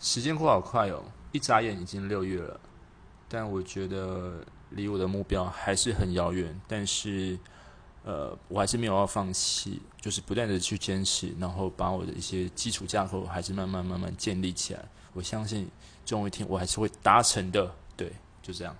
时间过好快哦，一眨眼已经六月了。但我觉得离我的目标还是很遥远。但是，呃，我还是没有要放弃，就是不断的去坚持，然后把我的一些基础架构还是慢慢慢慢建立起来。我相信，终有一天我还是会达成的。对，就这样。